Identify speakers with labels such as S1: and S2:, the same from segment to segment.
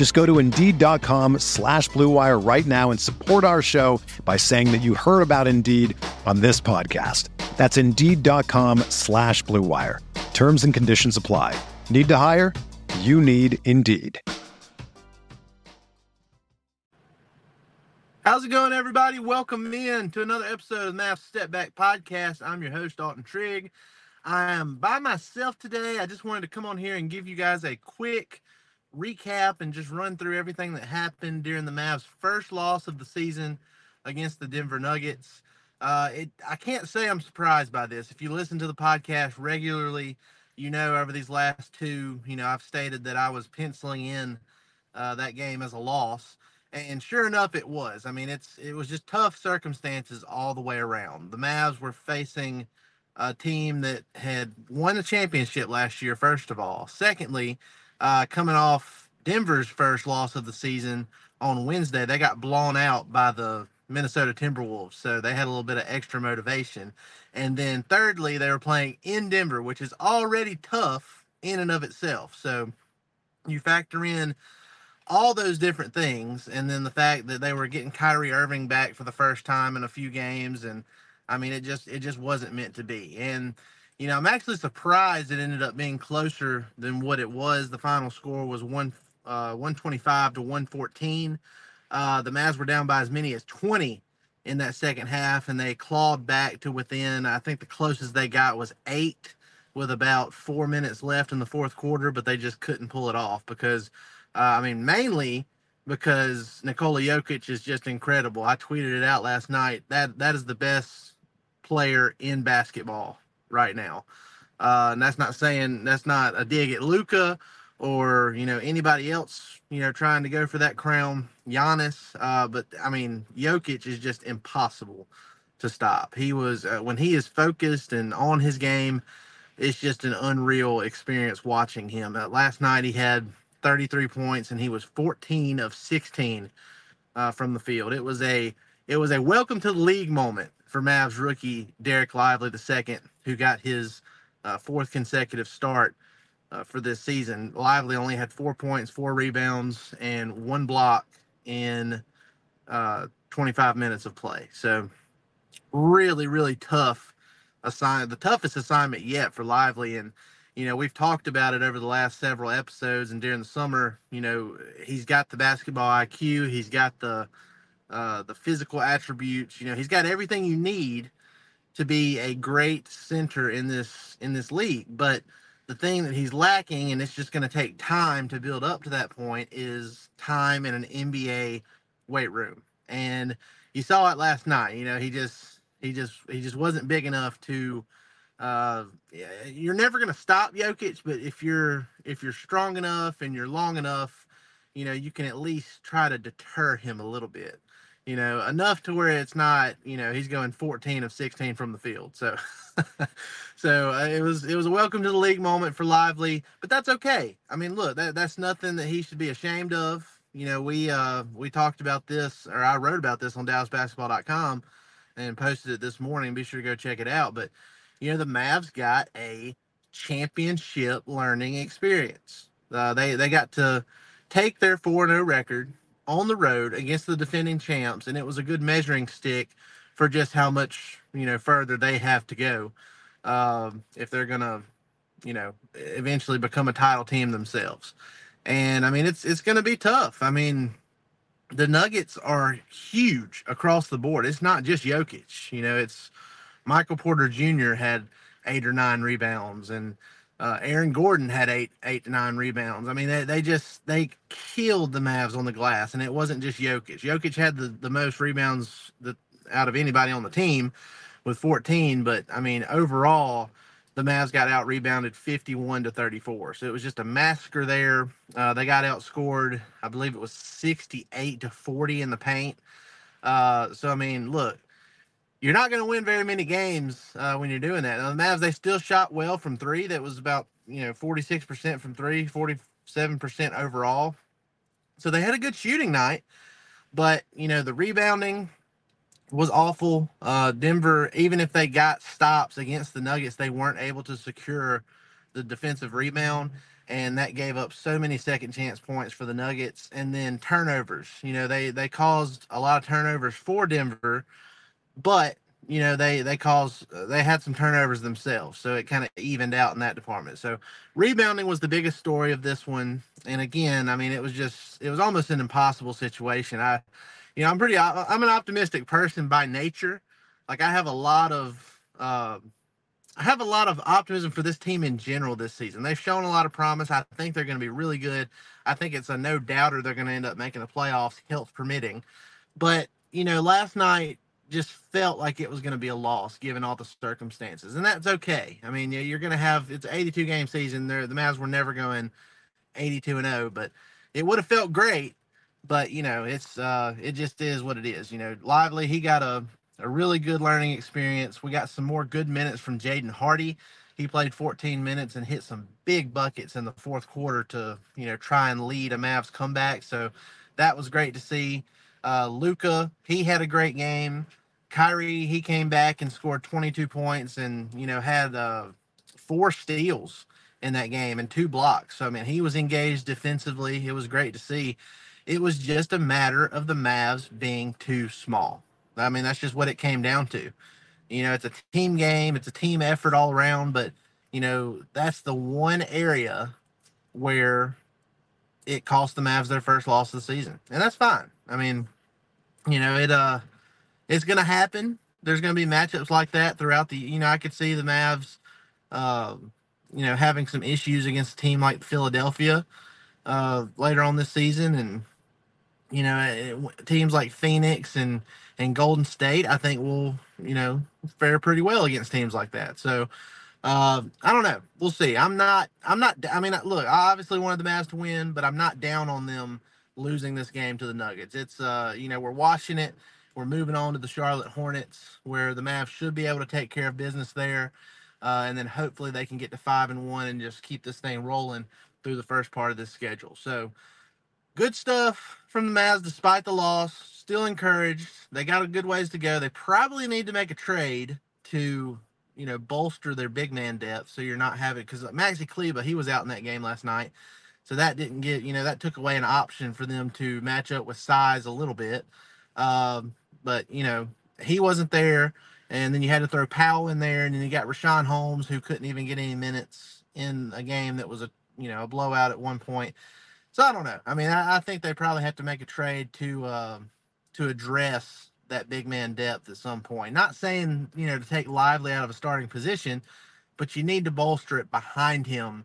S1: Just go to Indeed.com slash BlueWire right now and support our show by saying that you heard about Indeed on this podcast. That's Indeed.com slash BlueWire. Terms and conditions apply. Need to hire? You need Indeed.
S2: How's it going, everybody? Welcome in to another episode of the Mavs Step Back Podcast. I'm your host, Dalton Trigg. I am by myself today. I just wanted to come on here and give you guys a quick recap and just run through everything that happened during the Mavs' first loss of the season against the Denver Nuggets. Uh, it, I can't say I'm surprised by this. If you listen to the podcast regularly, you know over these last two, you know, I've stated that I was penciling in uh, that game as a loss and sure enough it was i mean it's it was just tough circumstances all the way around the mavs were facing a team that had won a championship last year first of all secondly uh, coming off denver's first loss of the season on wednesday they got blown out by the minnesota timberwolves. So they had a little bit of extra motivation. And then thirdly they were playing in denver which is already tough in and of itself. So you factor in all those different things, and then the fact that they were getting Kyrie Irving back for the first time in a few games, and I mean, it just it just wasn't meant to be. And you know, I'm actually surprised it ended up being closer than what it was. The final score was one uh, 125 to 114. Uh, the Mavs were down by as many as 20 in that second half, and they clawed back to within. I think the closest they got was eight with about four minutes left in the fourth quarter, but they just couldn't pull it off because uh, I mean, mainly because Nikola Jokic is just incredible. I tweeted it out last night. That that is the best player in basketball right now. Uh, and that's not saying that's not a dig at Luka or you know anybody else you know trying to go for that crown, Giannis. Uh, but I mean, Jokic is just impossible to stop. He was uh, when he is focused and on his game. It's just an unreal experience watching him. Uh, last night he had 33 points, and he was 14 of 16 uh, from the field. It was a it was a welcome to the league moment for Mavs rookie Dereck Lively II, who got his uh, fourth consecutive start uh, for this season. Lively only had four points, four rebounds, and one block in uh, 25 minutes of play. So really, really tough assignment, the toughest assignment yet for Lively, and you know, we've talked about it over the last several episodes and during the summer, you know, he's got the basketball IQ, he's got the uh, the physical attributes, you know, he's got everything you need to be a great center in this in this league. But the thing that he's lacking, and it's just going to take time to build up to that point, is time in an NBA weight room. And you saw it last night. You know, he just he just he just wasn't big enough to uh, you're never going to stop Jokic, but if you're if you're strong enough and you're long enough, you know you can at least try to deter him a little bit. You know, enough to where it's not, you know, he's going 14 of 16 from the field. So, so uh, it was it was a welcome to the league moment for Lively, but that's okay. I mean, look, that that's nothing that he should be ashamed of. You know, we uh we talked about this, or I wrote about this on DallasBasketball.com and posted it this morning. Be sure to go check it out. But you know, the Mavs got a championship learning experience. Uh, they they got to take their 4-0 record on the road against the defending champs, and it was a good measuring stick for just how much you know further they have to go um, if they're gonna, you know, eventually become a title team themselves. And I mean, it's it's gonna be tough. I mean, the Nuggets are huge across the board. It's not just Jokic. You know, it's Michael Porter Jr. had eight or nine rebounds, and uh, Aaron Gordon had eight eight to nine rebounds. I mean, they, they just they killed the Mavs on the glass, and it wasn't just Jokic. Jokic had the, the most rebounds that out of anybody on the team with 14, but I mean overall the Mavs got out rebounded 51 to 34. So it was just a massacre there. Uh, they got outscored, I believe it was 68 to 40 in the paint. Uh, so I mean, look, you're not going to win very many games uh, when you're doing that. Now, the Mavs they still shot well from three. That was about you know 46% from three, 47% overall. So they had a good shooting night, but you know the rebounding was awful. Uh, Denver, even if they got stops against the Nuggets, they weren't able to secure the defensive rebound and that gave up so many second chance points for the Nuggets. And then turnovers. You know, they they caused a lot of turnovers for Denver, but you know they they caused they had some turnovers themselves, so it kind of evened out in that department. So rebounding was the biggest story of this one. And again, I mean, it was just it was almost an impossible situation. I, you know, I'm pretty I'm an optimistic person by nature. Like I have a lot of. Uh, I have a lot of optimism for this team in general this season. They've shown a lot of promise. I think they're going to be really good. I think it's a no doubter they're going to end up making the playoffs, health permitting. But, you know, last night just felt like it was going to be a loss given all the circumstances. And that's okay. I mean, you're going to have it's 82 game season. There the Mavs were never going 82 and 0, but it would have felt great. But, you know, it's uh it just is what it is. You know, Lively, he got a a really good learning experience. We got some more good minutes from Jaden Hardy. He played 14 minutes and hit some big buckets in the fourth quarter to, you know, try and lead a Mavs comeback. So that was great to see. Uh, Luka, he had a great game. Kyrie, he came back and scored 22 points and, you know, had uh, four steals in that game and two blocks. So, I mean, he was engaged defensively. It was great to see. It was just a matter of the Mavs being too small. I mean, that's just what it came down to. You know, it's a team game, it's a team effort all around, but you know, that's the one area where it cost the Mavs their first loss of the season. And that's fine. I mean, you know, it uh it's gonna happen. There's gonna be matchups like that throughout the you know, I could see the Mavs uh, you know, having some issues against a team like Philadelphia uh later on this season and you know, teams like Phoenix and and Golden State, I think will you know fare pretty well against teams like that. So uh, I don't know. We'll see. I'm not. I'm not. I mean, look, I obviously wanted the Mavs to win, but I'm not down on them losing this game to the Nuggets. It's uh, you know, we're watching it. We're moving on to the Charlotte Hornets, where the Mavs should be able to take care of business there, uh, and then hopefully they can get to five and one and just keep this thing rolling through the first part of this schedule. So good stuff from the Mavs despite the loss. Still encouraged. They got a good ways to go. They probably need to make a trade to, you know, bolster their big man depth. So you're not having because Maxi Kleber he was out in that game last night, so that didn't get you know that took away an option for them to match up with size a little bit. Um, but you know he wasn't there, and then you had to throw Powell in there, and then you got Richaun Holmes who couldn't even get any minutes in a game that was a you know a blowout at one point. So I don't know. I mean, I, I think they probably have to make a trade to uh, to address that big man depth at some point. Not saying you know to take Lively out of a starting position, but you need to bolster it behind him,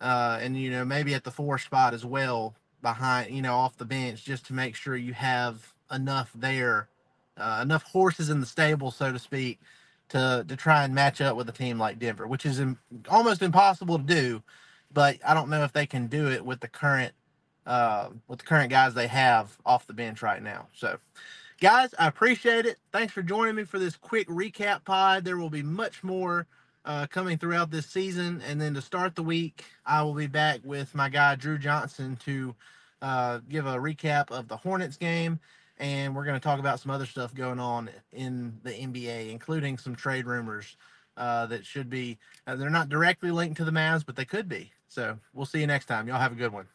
S2: uh, and you know maybe at the four spot as well behind you know off the bench just to make sure you have enough there, uh, enough horses in the stable, so to speak, to to try and match up with a team like Denver, which is almost impossible to do but I don't know if they can do it with the current uh, with the current guys they have off the bench right now. So, guys, I appreciate it. Thanks for joining me for this quick recap pod. There will be much more uh, coming throughout this season, and then to start the week, I will be back with my guy Drew Johnson to uh, give a recap of the Hornets game. And we're going to talk about some other stuff going on in the NBA, including some trade rumors uh, that should be, uh, they're not directly linked to the Mavs, but they could be. So we'll see you next time. Y'all have a good one.